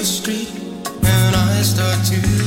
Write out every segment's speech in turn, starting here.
the street and I start to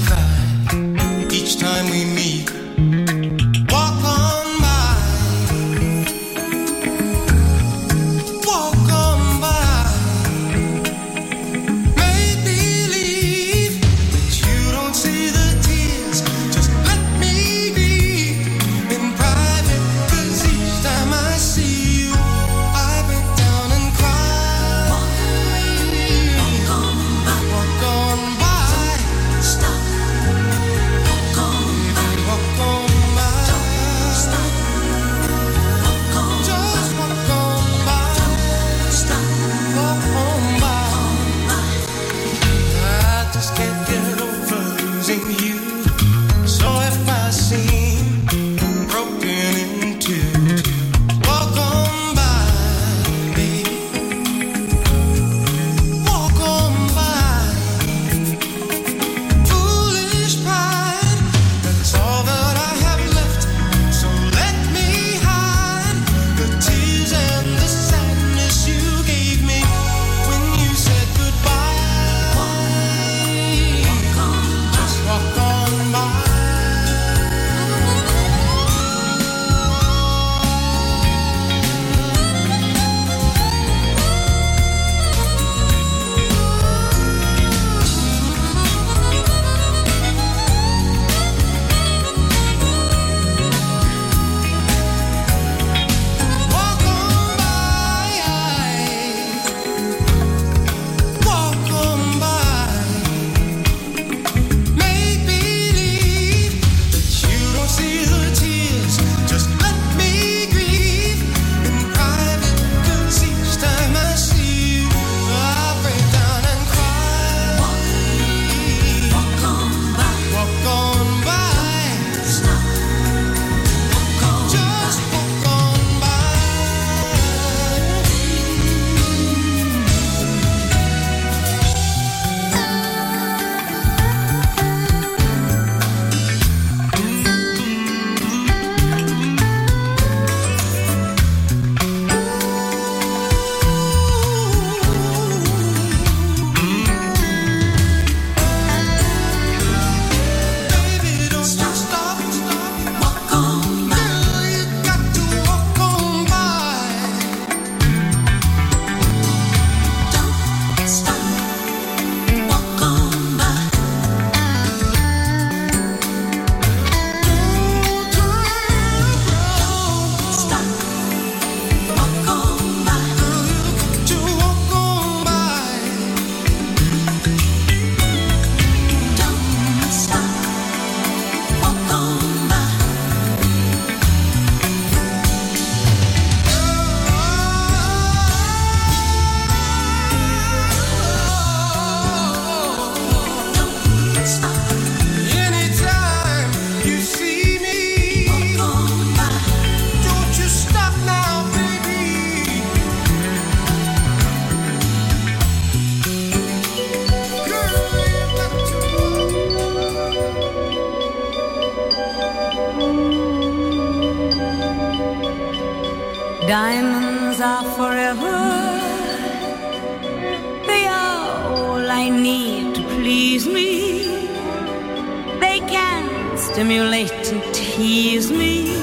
Diamonds are forever. They are all I need to please me. They can stimulate and tease me.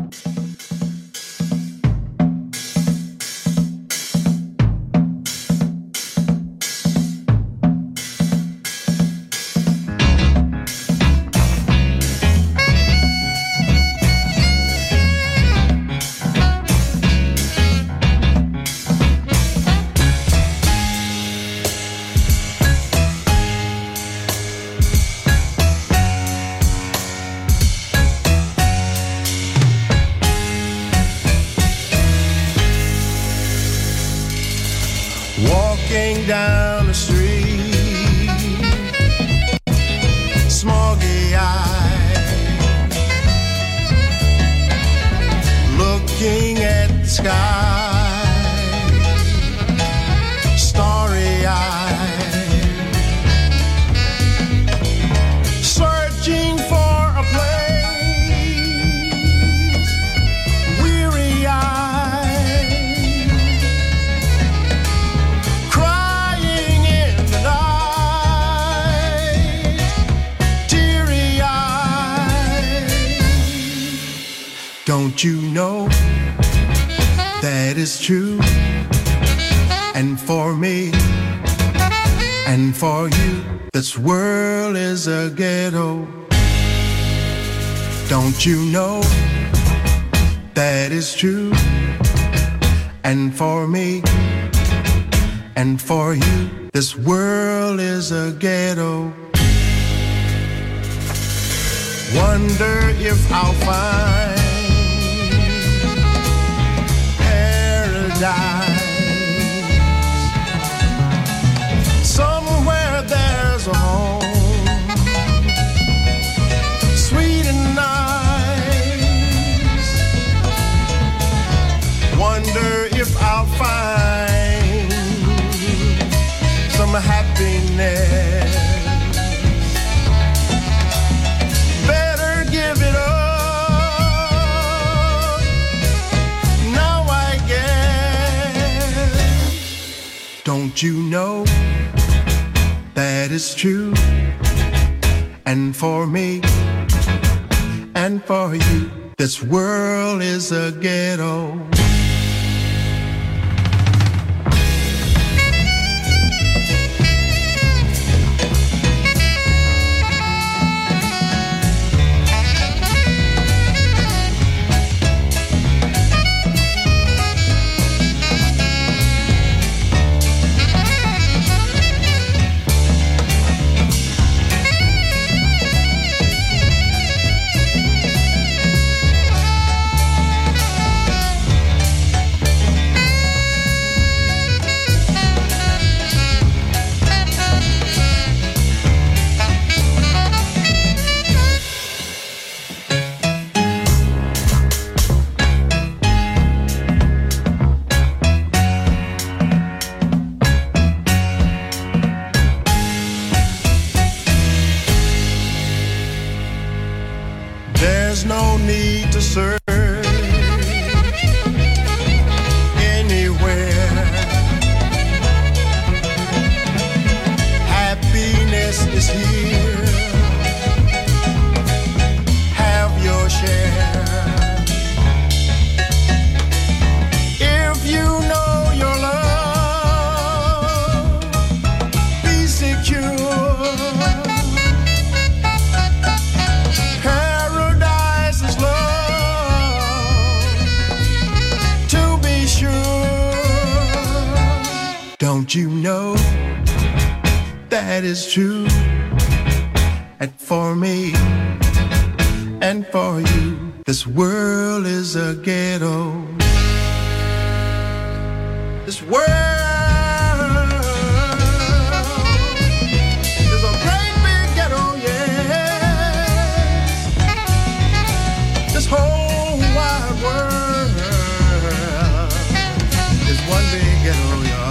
Searching for a place, weary crying in the night, teary. Don't you know is true? And for me, and for you, this world is a ghetto. Don't you know that is true? And for me, and for you, this world is a ghetto. Wonder if I'll find die. Don't you know that is true? And for me, and for you, this world is a ghetto. Whole wide world is one big ghetto, y'all.